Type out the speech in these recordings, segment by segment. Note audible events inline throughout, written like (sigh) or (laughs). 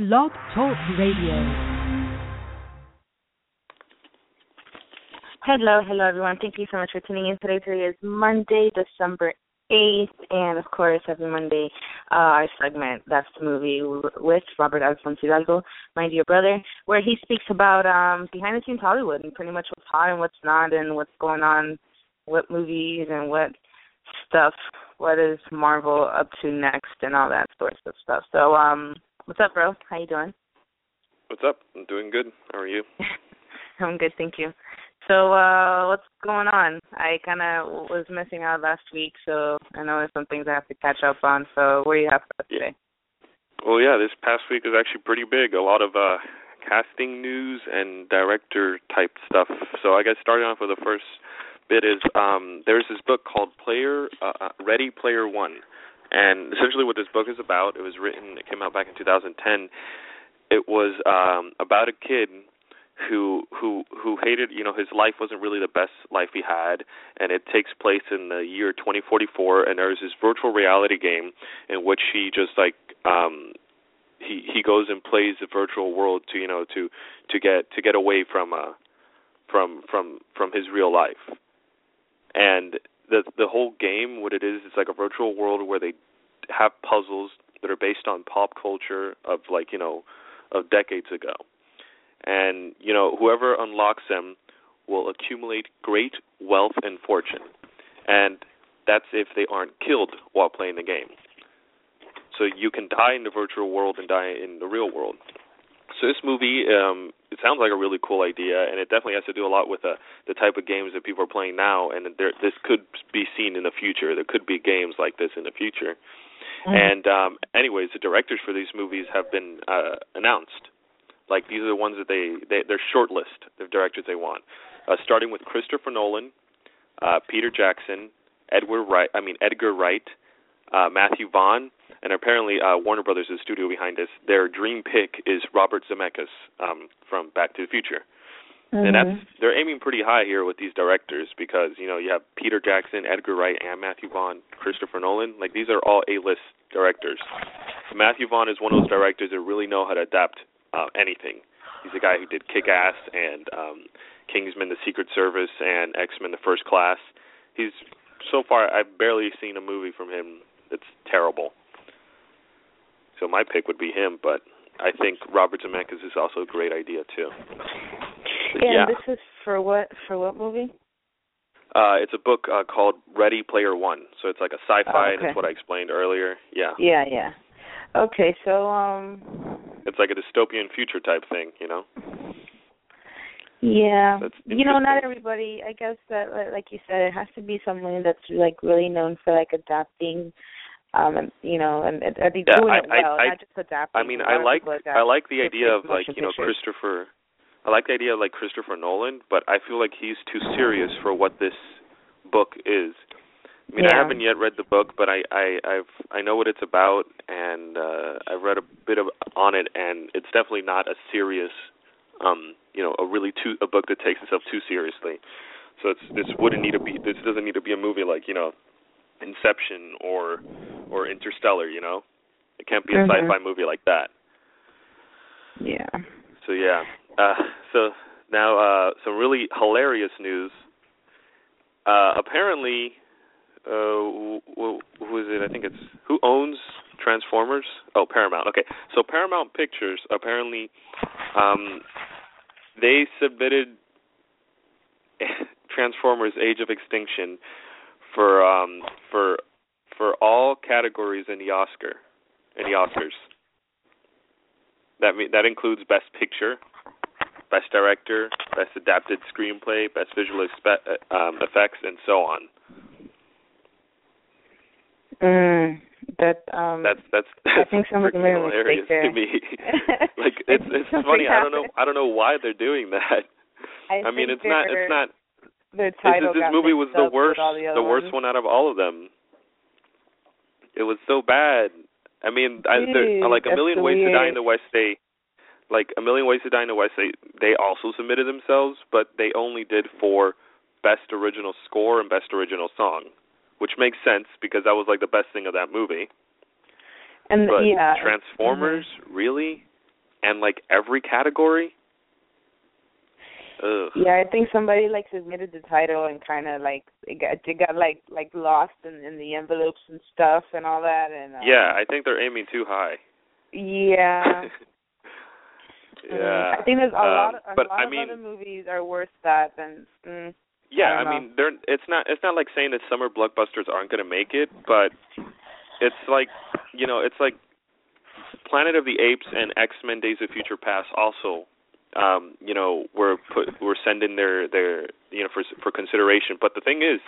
Blog Talk Radio. Hello, hello everyone. Thank you so much for tuning in today. Today is Monday, December 8th, and of course, every Monday, uh, our segment, That's the Movie, with Robert Alfonso Hidalgo, my dear brother, where he speaks about um, behind the scenes Hollywood and pretty much what's hot and what's not and what's going on, what movies and what stuff, what is Marvel up to next and all that sorts of stuff. So, um, what's up, bro? How you doing? What's up? I'm doing good. How are you? (laughs) I'm good, thank you. So, uh, what's going on? I kind of was missing out last week, so I know there's some things I have to catch up on. So, what do you have for us today? Well, yeah, this past week is actually pretty big. A lot of uh, casting news and director type stuff. So, I guess starting off with the first bit is um, there's this book called Player uh, uh Ready Player One, and essentially what this book is about. It was written. It came out back in 2010. It was um, about a kid who who who hated you know his life wasn't really the best life he had and it takes place in the year 2044 and there's this virtual reality game in which he just like um he he goes and plays the virtual world to you know to to get to get away from uh from from from his real life and the the whole game what it is it's like a virtual world where they have puzzles that are based on pop culture of like you know of decades ago and you know whoever unlocks them will accumulate great wealth and fortune, and that's if they aren't killed while playing the game. So you can die in the virtual world and die in the real world. So this movie, um, it sounds like a really cool idea, and it definitely has to do a lot with the the type of games that people are playing now. And there, this could be seen in the future. There could be games like this in the future. Mm-hmm. And um, anyways, the directors for these movies have been uh, announced. Like these are the ones that they, they their short list of directors they want, uh, starting with Christopher Nolan, uh, Peter Jackson, Edward Wright. I mean Edgar Wright, uh, Matthew Vaughn, and apparently uh, Warner Brothers is the studio behind this. Their dream pick is Robert Zemeckis um, from Back to the Future. Mm-hmm. And that's they're aiming pretty high here with these directors because you know you have Peter Jackson, Edgar Wright, and Matthew Vaughn, Christopher Nolan. Like these are all A-list directors. Matthew Vaughn is one of those directors that really know how to adapt uh, anything. He's a guy who did Kick Ass and um, Kingsman: The Secret Service and X Men: The First Class. He's so far I've barely seen a movie from him that's terrible. So my pick would be him, but I think Robert Zemeckis is also a great idea too. But, yeah, yeah. this is for what for what movie? Uh, it's a book uh, called Ready Player One. So it's like a sci-fi. Oh, okay. That's what I explained earlier. Yeah. Yeah, yeah. Okay, so um it's like a dystopian future type thing, you know. Yeah, you know, not everybody. I guess that, like you said, it has to be something that's like really known for like adapting, um, and you know, and, and doing yeah, I, it well, I, not just adapting. I mean, I like I like the idea of like you know pictures. Christopher. I like the idea of like Christopher Nolan, but I feel like he's too serious for what this book is. I mean, yeah. I haven't yet read the book, but I I I've I know what it's about, and uh, I've read a bit of on it, and it's definitely not a serious, um, you know, a really too a book that takes itself too seriously. So it's this wouldn't need to be this doesn't need to be a movie like you know, Inception or or Interstellar. You know, it can't be a mm-hmm. sci-fi movie like that. Yeah. So yeah. Uh, so now uh, some really hilarious news. Uh, apparently, uh, who, who is it? I think it's who owns Transformers? Oh, Paramount. Okay, so Paramount Pictures apparently um, they submitted (laughs) Transformers: Age of Extinction for um, for for all categories in the Oscar in the Oscars. That that includes Best Picture, Best Director, Best Adapted Screenplay, Best Visual expe- um, Effects, and so on. Mm, That um. That's that's that's I think made a hilarious mistake there. to me. (laughs) like it's it's funny. I don't know. I don't know why they're doing that. I, I mean, it's not. It's not. Their This, title this got movie was the worst. The, the worst one out of all of them. It was so bad. I mean, I, there, like a million ways to die in the West. They, like a million ways to die in the West. They they also submitted themselves, but they only did for best original score and best original song, which makes sense because that was like the best thing of that movie. And But yeah, Transformers, mm-hmm. really, and like every category. Ugh. Yeah, I think somebody like submitted the title and kind of like it got it got like like lost in in the envelopes and stuff and all that and uh, Yeah, I think they're aiming too high. yeah. (laughs) yeah. Mm, I think there's a Um, lot of a but lot I of mean, other movies are worth that than mm, Yeah, I I, mean, they're it's not it's not like saying that summer blockbusters aren't going to make it, but it's like, you know, it's like Planet of the Apes and X-Men Days of Future Past also um, you know, were put were sending their their you know for for consideration, but the thing is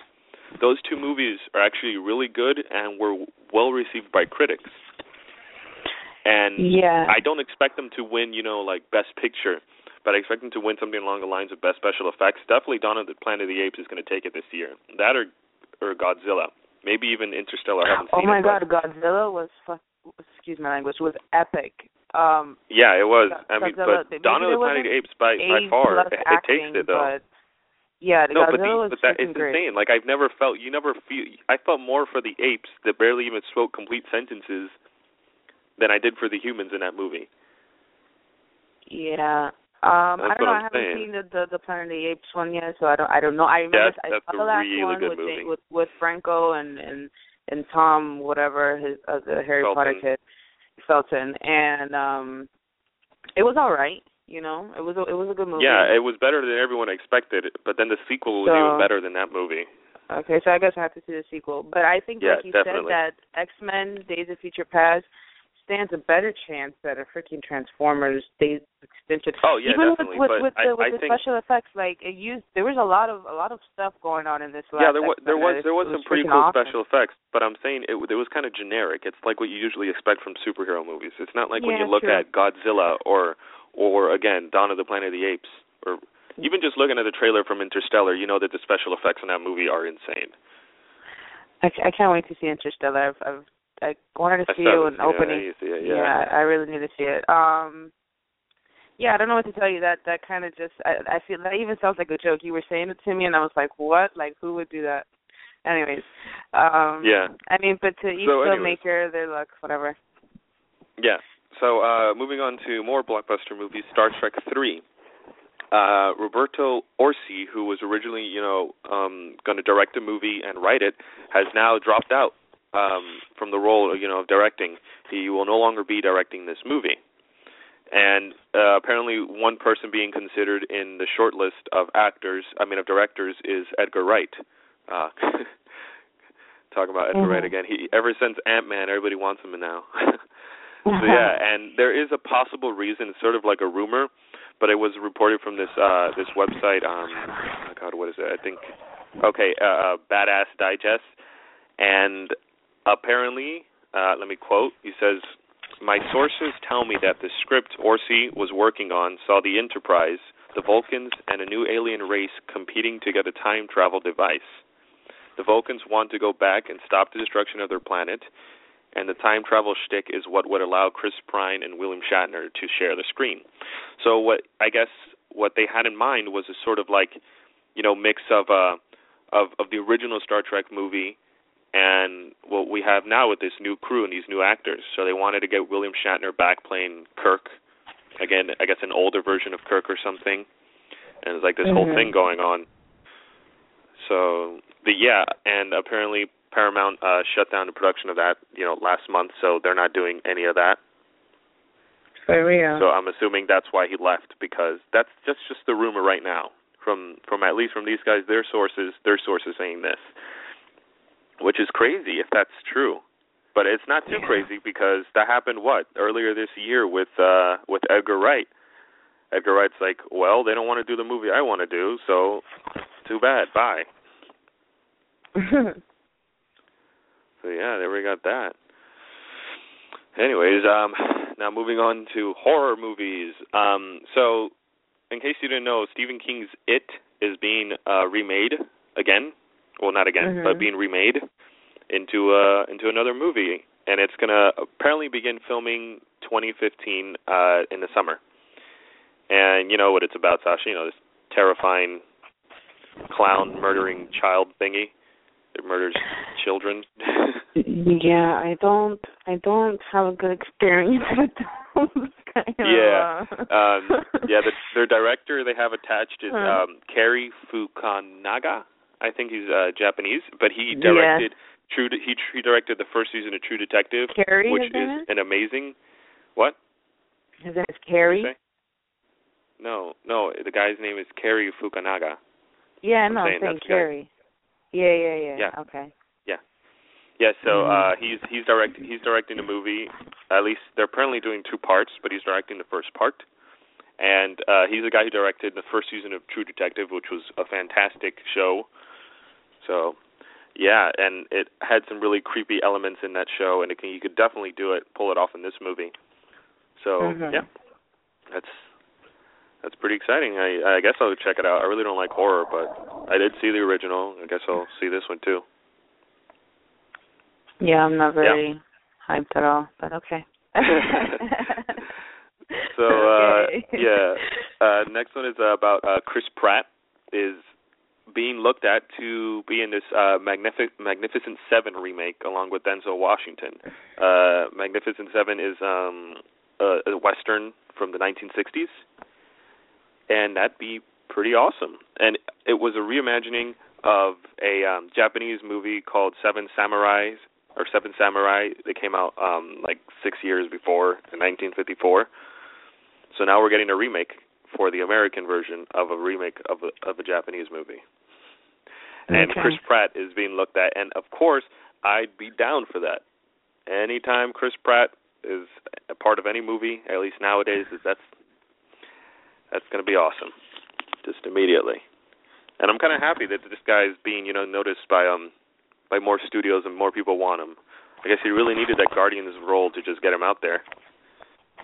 those two movies are actually really good and were well received by critics. And yeah. I don't expect them to win, you know, like best picture, but I expect them to win something along the lines of best special effects. Definitely Dawn of the Planet of the Apes is going to take it this year. That or or Godzilla. Maybe even Interstellar. I haven't oh seen my it. god, Godzilla was fuck excuse my language was epic. Um Yeah, it was. I mean, Godzilla- but Dawn of the Planet of the Apes by by far it, it takes it though. But yeah, the no, but, Godzilla the, but that it's great. insane. Like I've never felt you never feel I felt more for the apes that barely even spoke complete sentences than I did for the humans in that movie. Yeah. Um, I don't know. I'm I haven't saying. seen the, the the Planet of the Apes one yet, so I don't. I don't know. I remember That's- I that's saw the last really one with movie. with with Franco and and and Tom whatever his uh, the Harry Potter kid Felton, and um, it was all right. You know, it was a, it was a good movie. Yeah, it was better than everyone expected, but then the sequel was So- even better than that movie. Okay, so I guess I have to see the sequel. But I think, Yeah, like you definitely. said, that X Men: Days of Future Past stands a better chance that a freaking Transformers Days Extension. Oh yeah, Even definitely. with but with, with I, the, with I the special effects, like it used, there was a lot of a lot of stuff going on in this. yeah, there was there was there was it some pretty cool awesome. special effects, but I'm saying it it was kind of generic. It's like what you usually expect from superhero movies. It's not like when you look true. at Godzilla or or again Dawn of the Planet of the Apes or even just looking at the trailer from Interstellar, you know that the special effects in that movie are insane. I, I can't wait to see Interstellar. I've, I've I wanted to see you it haven't an seen it. I opening. to see it, yeah. I really need to see it. Um, yeah, I don't know what to tell you. That that kind of just I, I feel that even sounds like a joke. You were saying it to me, and I was like, what? Like who would do that? Anyways, um, Yeah. I mean, but to each So filmmaker their luck, whatever. Yeah. So uh moving on to more blockbuster movies, Star Trek three. Uh Roberto Orci, who was originally, you know, um gonna direct a movie and write it, has now dropped out um from the role, you know, of directing. He will no longer be directing this movie. And uh, apparently one person being considered in the short list of actors, I mean of directors is Edgar Wright. Uh (laughs) talking about Edgar Mhm. Wright again. He ever since Ant Man everybody wants him now. (laughs) So (laughs) yeah, and there is a possible reason. It's sort of like a rumor, but it was reported from this uh this website. Um, oh God, what is it? I think. Okay, uh, uh, Badass Digest, and apparently, uh, let me quote. He says, "My sources tell me that the script Orci was working on saw the Enterprise, the Vulcans, and a new alien race competing to get a time travel device. The Vulcans want to go back and stop the destruction of their planet." and the time travel shtick is what would allow Chris Pine and William Shatner to share the screen. So what I guess what they had in mind was a sort of like, you know, mix of uh of of the original Star Trek movie and what we have now with this new crew and these new actors. So they wanted to get William Shatner back playing Kirk. Again, I guess an older version of Kirk or something. And it's like this whole Mhm. thing going on. So, but yeah, and apparently Paramount uh shut down the production of that, you know, last month, so they're not doing any of that. For real. So I'm assuming that's why he left because that's just just the rumor right now from from at least from these guys, their sources, their sources saying this, which is crazy if that's true. But it's not too Yeah. crazy because that happened what earlier this year with uh with Edgar Wright. Edgar Wright's like, well, they don't want to do the movie I want to do, so too bad, bye. (laughs) So yeah, there we got that. Anyways, um, now moving on to horror movies. Um, so, in case you didn't know, Stephen King's It is being uh, remade again. Well, not again, mm-hmm. but being remade into uh into another movie, and it's gonna apparently begin filming 2015 uh, in the summer. And you know what it's about, Sasha? You know this terrifying clown murdering child thingy that murders children. (laughs) yeah, I don't I don't have a good experience (laughs) with those kind of Yeah. uh, um yeah, the, their director they have attached is (laughs) um Cary Fukunaga. I think he's uh Japanese, but he Yeah. directed True De- he he directed the first season of True Detective, Carrie, which is is? an amazing what? His name is Carrie. No, no, the guy's name is Cary Fukunaga. Yeah, I'm no, saying I'm saying that's the guy. Carrie. Yeah, yeah, yeah. Yeah. Okay. Yeah, Yeah, so Mhm. uh he's he's direct he's directing the movie. At least they're apparently doing two parts, but he's directing the first part. And uh he's the guy who directed the first season of True Detective, which was a fantastic show. So, yeah, and it had some really creepy elements in that show and it can, you could definitely do it pull it off in this movie. So, Mhm. yeah. That's that's pretty exciting. I I guess I'll check it out. I really don't like horror, but I did see the original. I guess I'll see this one too. Yeah, I'm not very hyped at all, but okay. (laughs) so uh (laughs) Okay. yeah uh next one is uh, about uh chris pratt is being looked at to be in this uh magnific magnificent seven remake along with denzel washington. Uh magnificent seven is um a, a western from the 1960s and that'd be pretty awesome. And it was a reimagining of a um japanese movie called seven samurais or seven samurai. They came out um like six years before in 1954 so now we're getting a remake for the American version of a remake of a of a Japanese movie. And Okay. Chris Pratt is being looked at and of course I'd be down for that. Anytime Chris Pratt is a part of any movie, at least nowadays, is that's that's going to be awesome. Just immediately. And I'm kind of happy that this guy is being, you know, noticed by um by more studios and more people want him. I guess he really needed that Guardians role to just get him out there.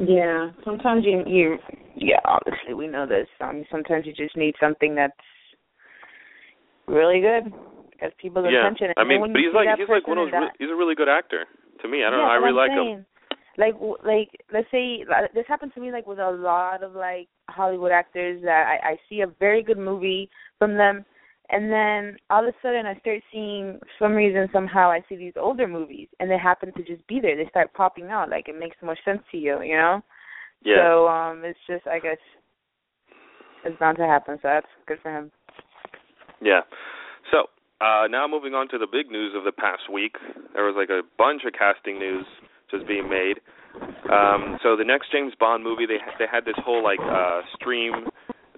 Yeah, sometimes you you yeah, obviously we know this. Um sometimes you just need something that's really good gets people's yeah, attention. I mean, but he's like he's like one of those. Re- he's a really good actor to me. I don't yeah, know. I really like him. Like, w- like, let's say like, this happened to me like with a lot of like Hollywood actors that I, I see a very good movie from them, and then all of a sudden I start seeing for some reason somehow I see these older movies, and they happen to just be there. They start popping out. Like it makes more sense to you, you know. Yeah. So um, it's just I guess it's bound to happen. So that's good for him. Yeah. So uh, now moving on to the big news of the past week. There was like a bunch of casting news just being made. Um, so the next James Bond movie, they they had this whole like uh, stream,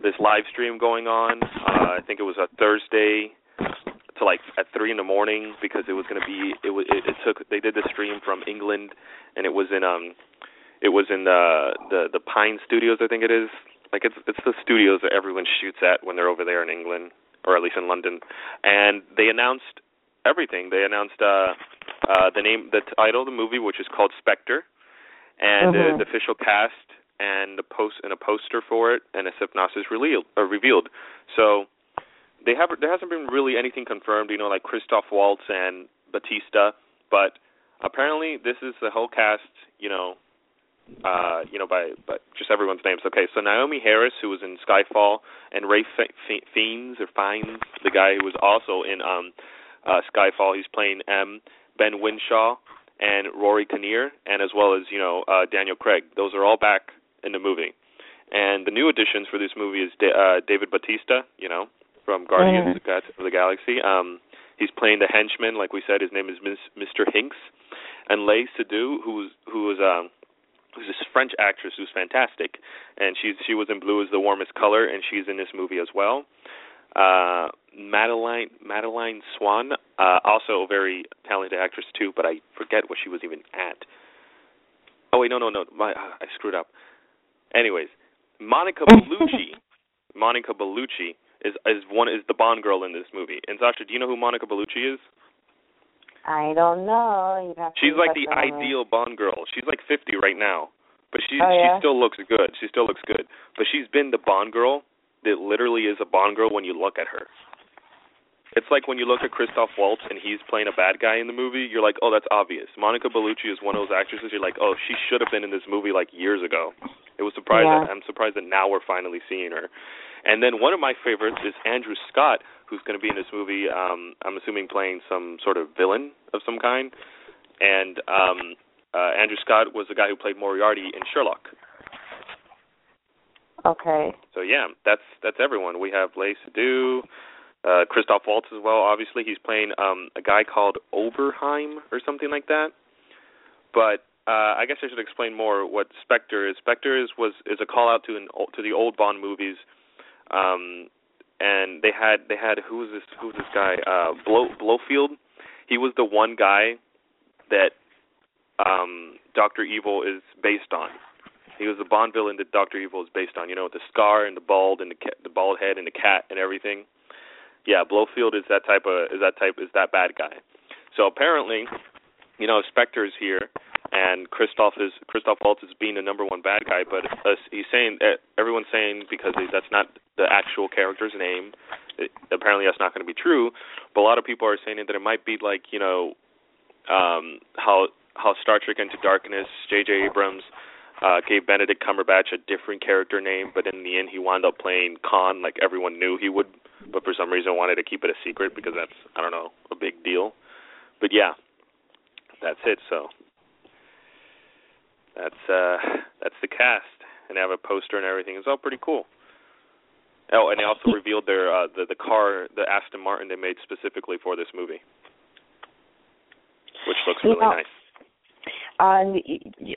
this live stream going on. Uh, I think it was a Thursday to like at three in the morning because it was going to be it was it, it took they did the stream from England and it was in um it was in the the the Pine Studios I think it is. Like it's it's the studios that everyone shoots at when they're over there in England or at least in London. And they announced everything. They announced uh uh the name the title of the movie which is called Spectre. And uh, the official cast and the post and a poster for it and a synopsis revealed uh, revealed. So they have there hasn't been really anything confirmed you know like Christoph Waltz and Batista but apparently this is the whole cast you know uh you know by but just everyone's names. Okay so Naomie Harris who was in Skyfall and Ray F- F- Fiennes or Fiennes the guy who was also in um uh Skyfall. He's playing M Ben Whishaw and Rory Kinnear and as well as you know uh Daniel Craig. Those are all back in the movie and the new additions for this movie is da- uh David Batista you know from Guardians of the of the Galaxy um he's playing the henchman like we said his name is Mis- Mr. Hinx and Léa Seydoux who's who was um who's this French actress who's fantastic, and she's she was in Blue is the Warmest Color, and she's in this movie as well. Uh, Madeleine Madeleine Swann, uh, also a very talented actress too, but I forget what she was even at. Oh wait, no, no, no, my I screwed up. Anyways, Monica (laughs) Bellucci, Monica Bellucci is is one is the Bond girl in this movie. And Sasha, do you know who Monica Bellucci is? I don't know. She's like the ideal Bond girl. She's like 50 right now, but she oh, she still looks good. She still looks good. But she's been the Bond girl that literally is a Bond girl when you look at her. It's like when you look at Christoph Waltz and he's playing a bad guy in the movie, you're like, oh, that's obvious. Monica Bellucci is one of those actresses. You're like, oh, she should have been in this movie like years ago. It was surprising. Yeah. I'm surprised that now we're finally seeing her. And then one of my favorites is Andrew Scott, who's going to be in this movie. Um, I'm assuming playing some sort of villain of some kind. And um, uh, Andrew Scott was the guy who played Moriarty in Sherlock. Okay. So yeah, that's that's everyone. We have Léa Seydoux, uh, Christoph Waltz as well. Obviously, he's playing um, a guy called Oberheim or something like that. But uh, I guess I should explain more what Spectre is. Spectre is was is a call out to an to the old Bond movies. Um, and they had they had who was this who was this guy uh Blow, Blofeld he was the one guy that um Doctor Evil is based on he was the Bond villain that Doctor Evil is based on you know with the scar and the bald and the ca- the bald head and the cat and everything yeah Blofeld is that type of is that type is that bad guy so apparently you know Spectre is here and Christoph is Christoph Waltz is being the number one bad guy, but uh, he's saying uh, everyone's saying because that's not the actual character's name. It, apparently, that's not going to be true. But a lot of people are saying that it might be like you know um, how how Star Trek Into Darkness, J.J. Abrams uh, gave Benedict Cumberbatch a different character name, but in the end he wound up playing Khan like everyone knew he would, but for some reason wanted to keep it a secret because that's I don't know a big deal. But yeah, that's it. So that's uh that's the cast and they have a poster and everything. It's all pretty cool. Oh, and they also revealed their uh the the car, the Aston Martin they made specifically for this movie. Which looks really Yeah. nice. Um,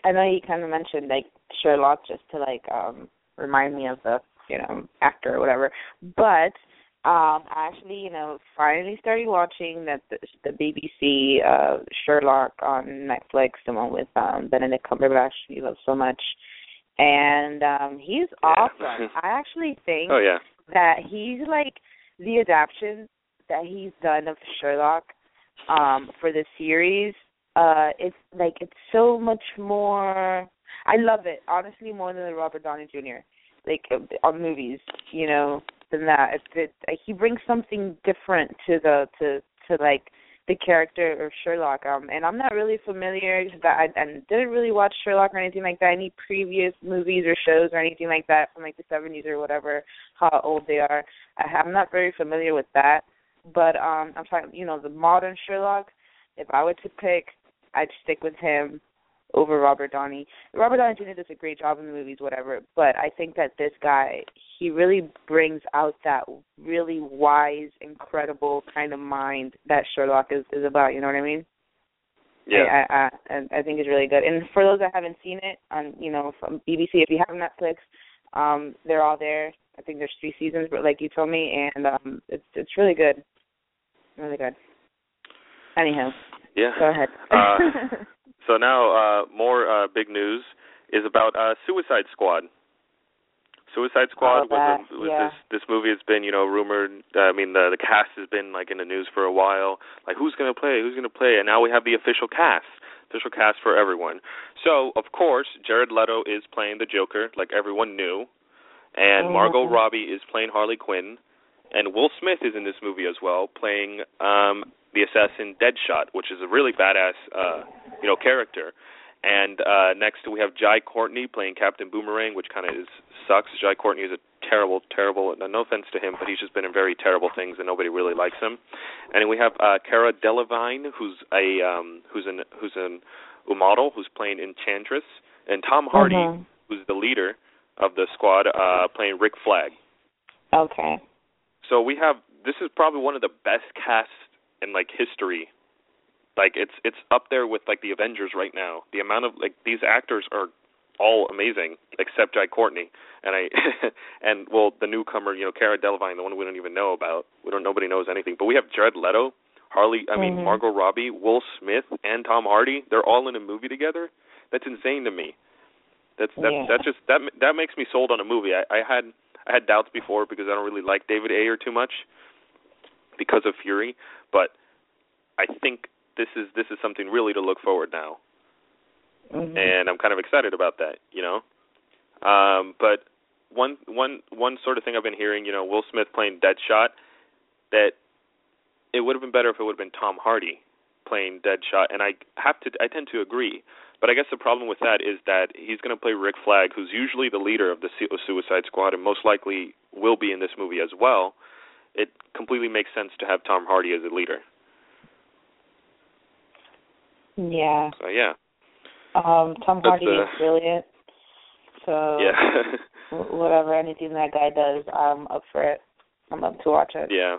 I know you kind of mentioned like Sherlock just to like um remind me of the you know actor or whatever, but um I actually you know finally started watching that the, the BBC uh Sherlock on Netflix, the one with um Benedict Cumberbatch you love so much, and um he's Yeah. awesome. I actually think Oh yeah. that he's like the adaptation that he's done of Sherlock um for the series uh it's like it's so much more I love it honestly more than the Robert Downey Jr. like on movies you know than that. It's it, uh, he brings something different to the to to like the character of Sherlock um and I'm not really familiar with that I and didn't really watch Sherlock or anything like that any previous movies or shows or anything like that from like the 70s or whatever how old they are. I, I'm not very familiar with that but um I'm talking you know the modern Sherlock if I were to pick I'd stick with him over Robert Downey. Robert Downey Jr. does a great job in the movies, whatever. But I think that this guy, he really brings out that really wise, incredible kind of mind that Sherlock is is about. You know what I mean? Yeah. I, I, I, I think it's really good. And for those that haven't seen it on, you know, from BBC, if you have Netflix, um, they're all there. I think there's three seasons, but like you told me, and um, it's it's really good, really good. Anyhow, yeah. go ahead. Uh, (laughs) So now uh more uh big news is about uh Suicide Squad. Suicide Squad Oh, was, a, was yeah. this this movie has been, you know, rumored uh, I mean the the cast has been like in the news for a while. Like who's going to play? Who's going to play? And now we have the official cast. Official cast for everyone. So, of course, Jared Leto is playing the Joker like everyone knew. And Mhm. Margot Robbie is playing Harley Quinn. And Will Smith is in this movie as well, playing um the assassin Deadshot, which is a really badass uh you know character. And uh next we have Jai Courtney playing Captain Boomerang, which kind of is sucks. Jai Courtney is a terrible, terrible. No offense to him, but he's just been in very terrible things, and nobody really likes him. And we have uh Cara Delevingne, who's a um who's an who's an model who's playing Enchantress, and Tom Hardy, Mhm. who's the leader of the squad, uh playing Rick Flag. Okay. So we have this is probably one of the best casts in like history. Like it's it's up there with like the Avengers right now. The amount of like these actors are all amazing except Jai Courtney and I (laughs) and well the newcomer you know Cara Delevingne the one we don't even know about we don't nobody knows anything but we have Jared Leto Harley I mean Mhm. Margot Robbie Will Smith and Tom Hardy they're all in a movie together that's insane to me that's that Yeah. that just that that makes me sold on a movie I, I had I had doubts before because I don't really like David Ayer too much because of Fury but I think this is this is something really to look forward now, mm-hmm. and I'm kind of excited about that. You know, um, but one one one sort of thing I've been hearing, you know, Will Smith playing Deadshot, that it would have been better if it would have been Tom Hardy playing Deadshot, and I have to I tend to agree. But I guess the problem with that is that he's going to play Rick Flag, who's usually the leader of the Suicide Squad, and most likely will be in this movie as well. It completely makes sense to have Tom Hardy as a leader. Yeah. So yeah. Um, Tom Hardy uh, is brilliant. So yeah. (laughs) whatever anything that guy does, I'm up for it. I'm up to watch it. Yeah.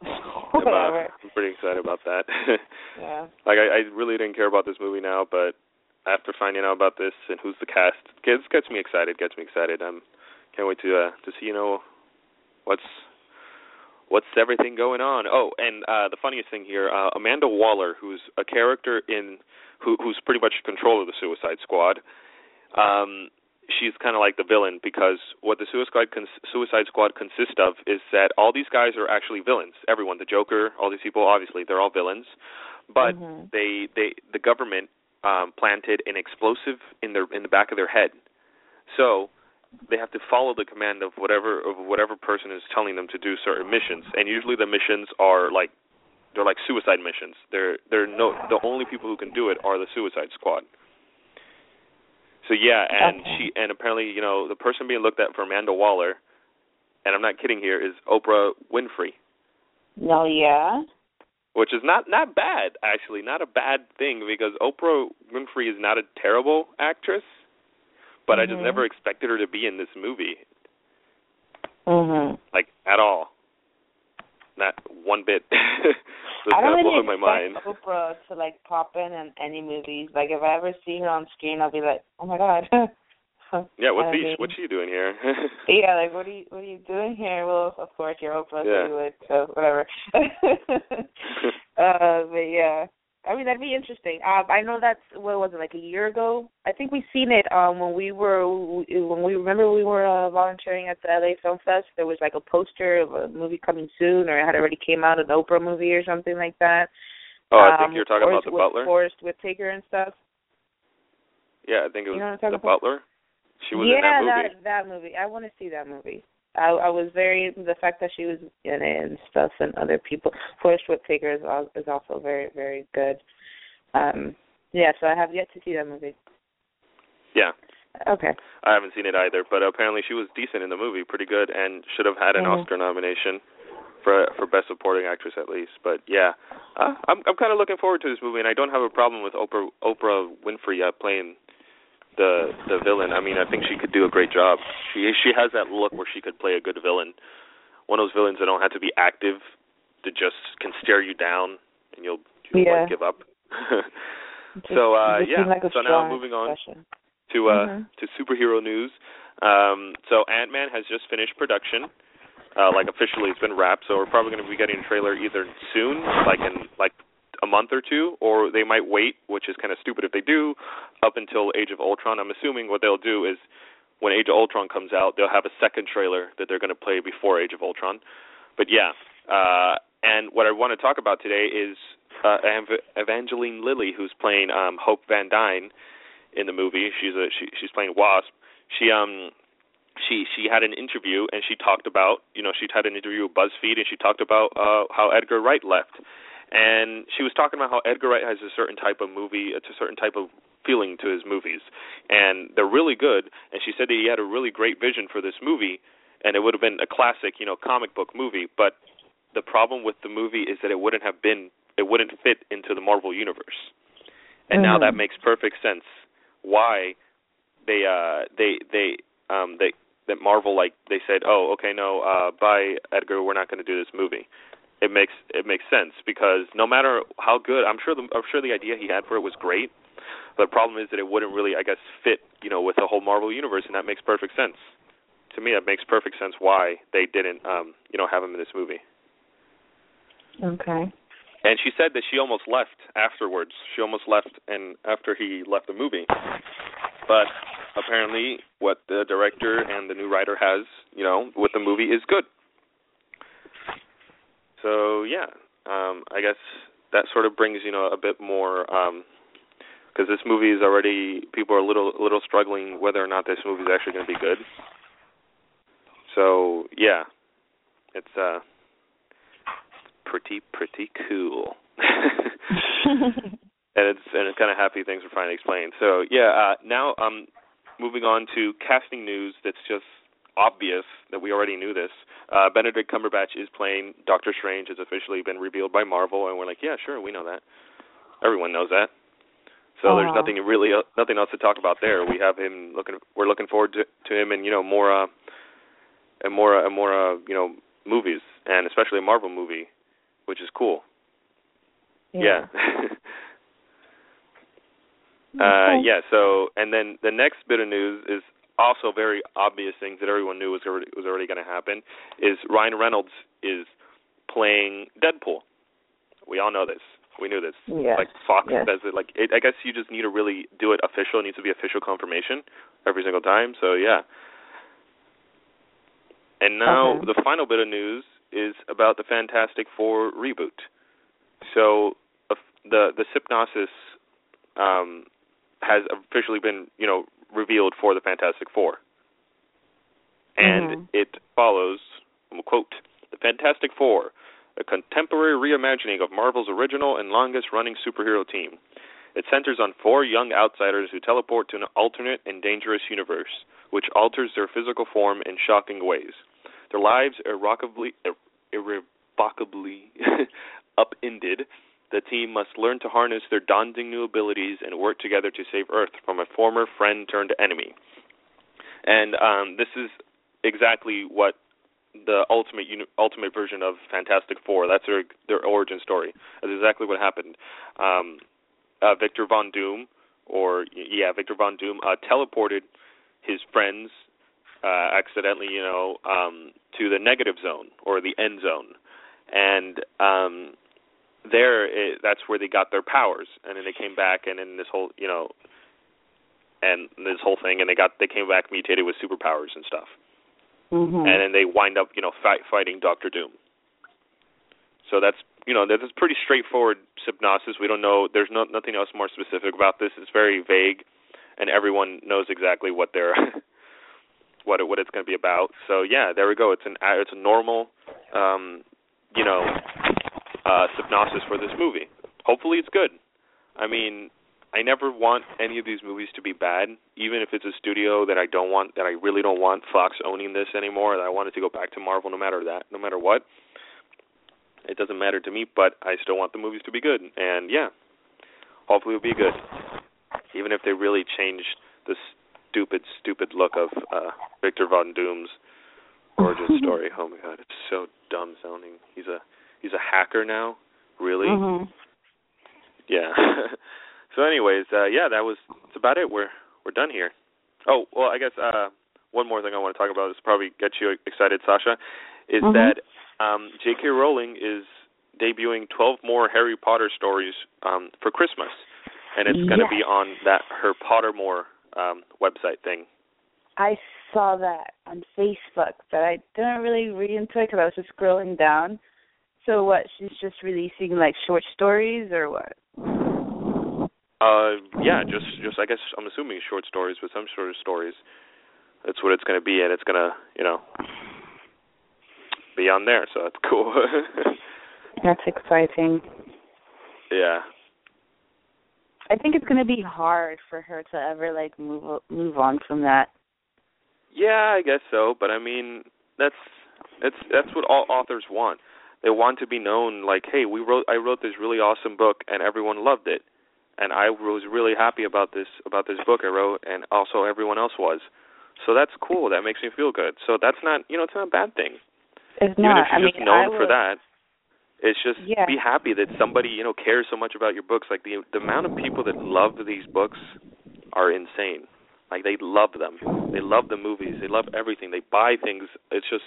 (laughs) I'm, uh, I'm pretty excited about that. (laughs) yeah. Like I, I really didn't care about this movie now, but after finding out about this and who's the cast, gets gets me excited. Gets me excited. I'm can't wait to uh, to see you know what's what's everything going on. Oh, and uh, the funniest thing here, uh, Amanda Waller, who's a character in who, who's pretty much in control of the Suicide Squad. Um, she's kind of like the villain because what the Suicide cons- Suicide Squad consists of is that all these guys are actually villains. Everyone, the Joker, all these people, obviously they're all villains, but mm-hmm. they they the government um, planted an explosive in their in the back of their head, so they have to follow the command of whatever of whatever person is telling them to do certain missions, and usually the missions are like they're like suicide missions. They're they're no the only people who can do it are the Suicide Squad. So yeah, and okay. she and apparently you know the person being looked at for Amanda Waller, and I'm not kidding here, is Oprah Winfrey. No, yeah. Which is not not bad actually, not a bad thing because Oprah Winfrey is not a terrible actress, but mm-hmm. I just never expected her to be in this movie. Mhm. Like at all. Not one bit. (laughs) That's I don't kind of really my mind. expect Oprah to like pop in in any movies. Like if I ever see her on screen, I'll be like, oh my god. (laughs) yeah, what's she, mean, what's she doing here? (laughs) yeah, like what are you what are you doing here? Well, of course you're Oprah, Yeah. so you would, so whatever. (laughs) uh, but yeah, I mean that'd be interesting. Um, I know that's what was it like a year ago? I think we seen it um when we were when we remember we were uh, volunteering at the LA Film Fest. There was like a poster of a movie coming soon, or it had already came out, an Oprah movie or something like that. oh, I think Um, you're talking about the Butler. Forest Whitaker and stuff. Yeah, I think it was You know the about? Butler. She was yeah, in that movie. that that movie. I want to see that movie. I I was very the fact that she was in it and stuff and other people. Forest Whitaker is is also very very good. Um, yeah, so I have yet to see that movie. Yeah. Okay. I haven't seen it either, but apparently she was decent in the movie, pretty good, and should have had an Mhm. Oscar nomination for for best supporting actress at least. But yeah, uh, I'm I'm kind of looking forward to this movie, and I don't have a problem with Oprah Oprah Winfrey uh, playing the the villain. I mean, I think she could do a great job. She she has that look where she could play a good villain, one of those villains that don't have to be active, that just can stare you down, and you'll, you'll (laughs) Yeah. like give up. So uh yeah, like so now strong moving on expression. to uh Mhm. to superhero news. Um so Ant Man has just finished production. Uh like officially it's been wrapped, so we're probably gonna be getting a trailer either soon, like in like a month or two, or they might wait, which is kinda stupid if they do, up until Age of Ultron. I'm assuming what they'll do is when Age of Ultron comes out, they'll have a second trailer that they're gonna play before Age of Ultron. But yeah. Uh and what I want to talk about today is uh Ev- Evangeline Lilly who's playing um Hope Van Dyne in the movie. She's a she, she's playing Wasp. She um she she had an interview and she talked about you know she had an interview with BuzzFeed and she talked about uh how Edgar Wright left. And she was talking about how Edgar Wright has a certain type of movie, it's a certain type of feeling to his movies, and they're really good. And she said that he had a really great vision for this movie, and it would have been a classic, you know, comic book movie. But the problem with the movie is that it wouldn't have been, it wouldn't fit into the Marvel universe. And now that makes perfect sense why they uh they they um they that Marvel like they said, "Oh, okay, no, uh bye Edgar, we're not going to do this movie." It makes it makes sense because no matter how good, I'm sure the I'm sure the idea he had for it was great, the problem is that it wouldn't really, I guess, fit, you know, with the whole Marvel universe, and that makes perfect sense. To me, that makes perfect sense why they didn't, um, you know, have him in this movie. Okay. And she said that she almost left afterwards. She almost left, and after he left the movie, but apparently, what the director and the new writer has, you know, with the movie is good. So yeah, um, I guess that sort of brings you know a bit more because um, this movie is already people are a little a little struggling whether or not this movie is actually going to be good. So yeah, it's uh pretty pretty cool. (laughs) and it's and it's kind of happy things are finally explained. So yeah, uh, now um moving on to casting news that's just obvious that we already knew this. Uh, Benedict Cumberbatch is playing Doctor Strange. Has officially been revealed by Marvel, and we're like, yeah, sure, we know that. Everyone knows that. So there's nothing really, uh, nothing else to talk about there. We have him looking. We're looking forward to, to him, and you know more, uh, and more, and more, uh, you know, movies, and especially a Marvel movie, which is cool. Yeah. yeah. (laughs) Uh, yeah. So, and then the next bit of news is also very obvious things that everyone knew was already, was already going to happen. Is Ryan Reynolds is playing Deadpool? We all know this. We knew this. Yes. Like Fox yes. does it. Like it, I guess you just need to really do it official. It needs to be official confirmation every single time. So yeah. And now okay. the final bit of news is about the Fantastic Four reboot. So uh, the the Sypnosis um, has officially been, you know, revealed for the Fantastic Four. And mm-hmm. it follows, quote, The Fantastic Four, a contemporary reimagining of Marvel's original and longest running superhero team. It centers on four young outsiders who teleport to an alternate and dangerous universe, which alters their physical form in shocking ways. Their lives irrevocably, irrevocably (laughs) upended the team must learn to harness their daunting new abilities and work together to save Earth from a former friend turned enemy. And um, this is exactly what the ultimate ultimate version of Fantastic Four. That's their their origin story. That's exactly what happened. Um, uh, Victor Von Doom, or yeah, Victor Von Doom, uh, teleported his friends uh, accidentally, you know, um, to the negative zone or the end zone, and um, there it, that's where they got their powers. And then they came back and then this whole you know and this whole thing and they got they came back mutated with superpowers and stuff. Mm-hmm. and then they wind up you know fight, fighting Doctor Doom. So that's you know that's pretty straightforward synopsis. We don't know there's no nothing else more specific about this. It's very vague and everyone knows exactly what they're (laughs) what it, what it's going to be about. So yeah there we go. It's an it's a normal um you know uh, synopsis for this movie. Hopefully, it's good. I mean, I never want any of these movies to be bad, even if it's a studio that I don't want, that I really don't want Fox owning this anymore. That I want it to go back to Marvel, no matter that, no matter what. It doesn't matter to me, but I still want the movies to be good, and yeah, hopefully it'll be good. Even if they really changed the stupid, stupid look of uh Victor Von Doom's origin (laughs) story. Oh my god, it's so dumb sounding. He's a he's a hacker now. Really? Mm-hmm. Yeah. (laughs) so, anyways, uh, yeah, that was that's about it. We're we're done here. Oh well, I guess uh, one more thing I want to talk about is probably get you excited, Sasha, is mm-hmm. that um, J.K. Rowling is debuting 12 more Harry Potter stories um, for Christmas, and it's going to yes. be on that her Pottermore um, website thing. I saw that on Facebook, but I didn't really read into it because I was just scrolling down. So what? She's just releasing like short stories or what? Uh, yeah, just just I guess I'm assuming short stories, but some sort of stories. That's what it's going to be, and it's going to you know be on there. So that's (laughs) cool. that's exciting. Yeah. I think it's going to be hard for her to ever like move move on from that. Yeah, I guess so, but I mean, that's that's that's what all authors want they want to be known like hey we wrote i wrote this really awesome book and everyone loved it. And i was really happy about this about this book i wrote and also everyone else was. So that's cool. That makes me feel good. So that's not you know it's not a bad thing. It's even not. if you're I just mean, known I for would, that it's just yeah. be happy that somebody you know cares so much about your books. Like the the amount of people that love these books are insane. Like they love them. They love the movies. They love everything. They buy things. It's just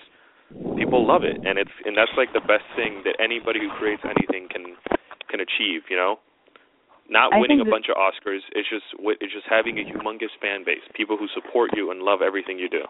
people love it. And it's and that's like the best thing that anybody who creates anything can can achieve you know? Not I winning a bunch of oscars it's just it's just having a humongous fan base people who support you and love everything you do.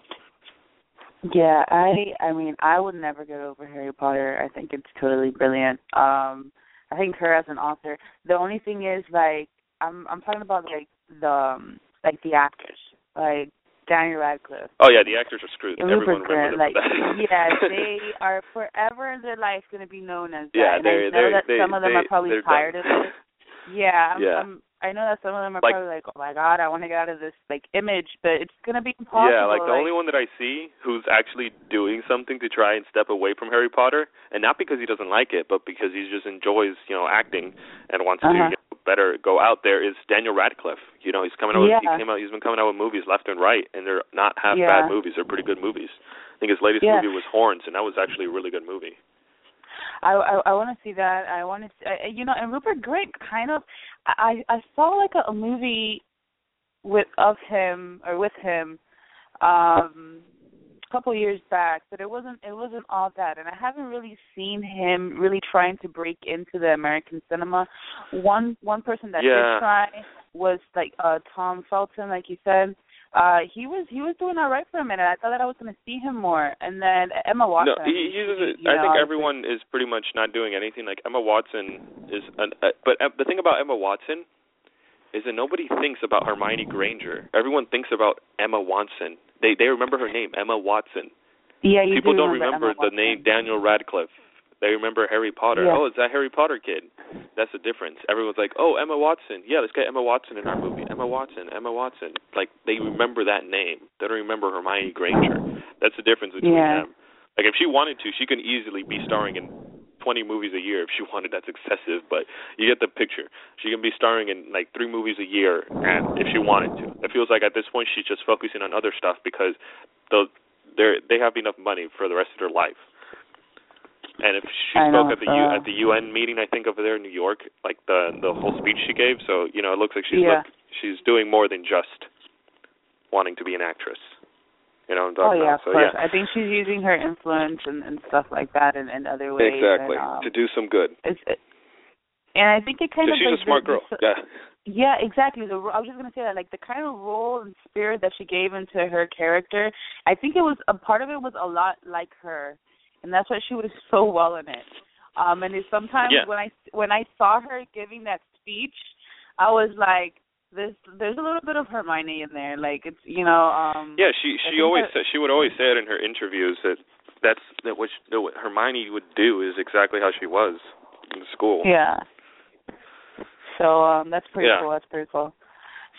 Yeah i i mean i would never get over harry potter. I think it's totally brilliant. Um I think her as an author. The only thing is like I'm I'm talking about like the um, like the actors, like Daniel Radcliffe. Oh yeah, the actors are screwed. And Everyone Rupert remembers like (laughs) yeah, (laughs) they are forever in their life going to be known as that. Yeah, and they're- I know that they- some of them they- are probably tired done. of it. Yeah, I'm, Yeah. I'm, I know that some of them are Like- probably like, oh my god, I want to get out of this like image, but it's going to be impossible. Yeah, like the only one that I see who's actually doing something to try and step away from Harry Potter, and not because he doesn't like it, but because he just enjoys, you know, acting and wants Uh-huh. to you know, better go out there is Daniel Radcliffe. You know, he's coming out. With, Yeah. he came out. He's been coming out with movies left and right, and they're not half Yeah. bad movies. They're pretty good movies. I think his latest Yeah. movie was Horns, and that was actually a really good movie. I I, I want to see that. I want to, uh, you know, and Rupert Grint kind of. I I saw like a, a movie with of him or with him, um, couple years back, but it wasn't it wasn't all that, and I haven't really seen him really trying to break into the American cinema. One one person that Yeah. did try was like uh Tom Felton, like you said. Uh he was he was doing all right for a minute. I thought that I was going to see him more, and then Emma Watson. No, he, he's. she- you I know, think everyone is pretty much not doing anything. Like Emma Watson is, an, uh, but uh, the thing about Emma Watson is that nobody thinks about Hermione Granger. Everyone thinks about Emma Watson. They they remember her name, Emma Watson. Yeah, you People do don't remember, remember the name Daniel Radcliffe. They remember Harry Potter. Yeah. Oh, it's that Harry Potter kid. That's the difference. Everyone's like, "Oh, Emma Watson. Yeah, let's get Emma Watson in our movie. Emma Watson. Emma Watson." Like they remember that name. They don't remember Hermione Granger. That's the difference between Yeah. them. Like if she wanted to, she can easily be starring in 20 movies a year if she (laughs) wanted. That's excessive, but you get the picture. She can be starring in like three movies a year, and if she wanted to, it feels like at this point she's just focusing on other stuff because the they they have enough money for the rest of their life. And if she I spoke know, at the so- U, uh, at the UN meeting, I think over there in New York, like the the whole speech she gave, so you know it looks like she's Yeah. look, she's doing more than just wanting to be an actress. You know Oh yeah, about? of So course. yeah, I think she's using her influence and, and stuff like that in, in other ways. exactly And, um, to do some good. it's, it, and I think it kind So of she's like a smart the, girl. the, Yeah. Yeah, exactly. The I was just gonna say that, like the kind of role and spirit that she gave into her character, I think it was a part of it was a lot like her, and that's why she was so well in it. Um, and it, sometimes Yeah. when I when I saw her giving that speech, I was like, "This, there's a little bit of Hermione in there." Like it's, you know, um, Yeah, she she always that- said she would always say it in her interviews that that's that what, she, that what Hermione would do is exactly how she was in school. Yeah. So um that's pretty Yeah. cool. That's pretty cool.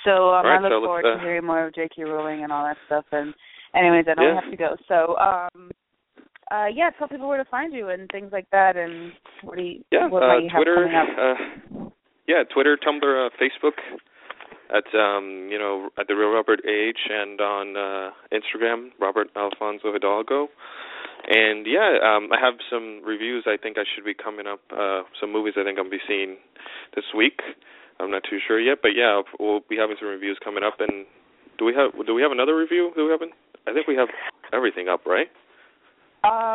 So um, Right, I look so forward uh, to hearing more of J.K. Rowling and all that stuff. And anyways, I know Yeah. have to go. So um, uh, yeah, tell people where to find you and things like that. And what do you Yeah, what uh, might you have Twitter. coming up? Uh, yeah, Twitter, Tumblr, uh, Facebook. At um, you know, at the real Robert H. and on uh, Instagram, Robert Alfonso Hidalgo. And yeah, um, I have some reviews. I think I should be coming up. Uh, some movies I think I'll be seeing this week. I'm not too sure yet, but yeah, we'll be having some reviews coming up. And do we have do we have another review? Do we have? An, I think we have everything up, right?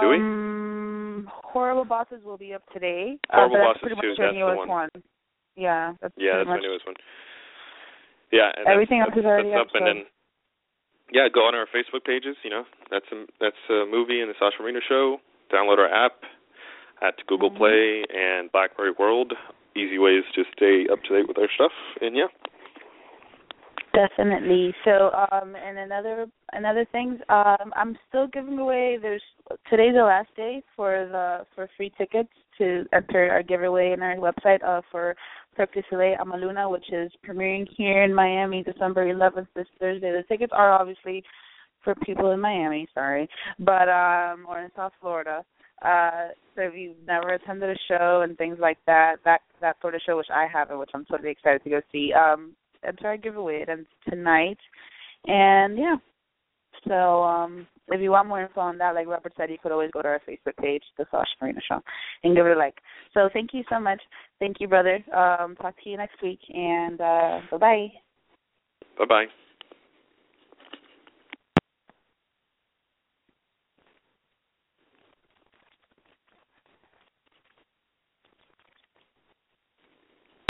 do we? Um, Horrible Bosses will be up today. Horrible uh, but that's Bosses pretty too, that's the newest one. Yeah, that's Yeah, that's much, my newest one. Yeah, Everything else is already up, and then yeah, go on our Facebook pages. You know, that's a that's a movie and the Sasha Marina Show. Download our app at Google Mhm. Play and BlackBerry World. Easy ways to stay up to date with our stuff. And yeah, Definitely. So, um, and another another thing, um, I'm still giving away. There's today's the last day for the for free tickets to enter our giveaway in our website uh, for Cirque du Soleil Amaluna, which is premiering here in Miami December 11th this Thursday. The tickets are obviously for people in Miami, sorry, but um, or in South Florida. Uh, so if you've never attended a show and things like that, that that sort of show, which I haven't, which I'm totally excited to go see. Um, enter our giveaway. It ends tonight, and yeah. So um, if you want more info on that, like Robert said, you could always go to our Facebook page, The Sasha Marina Show, and give it a like. So thank you so much. Thank you, brother. Um, talk to you next week, and uh, bye bye. bye bye.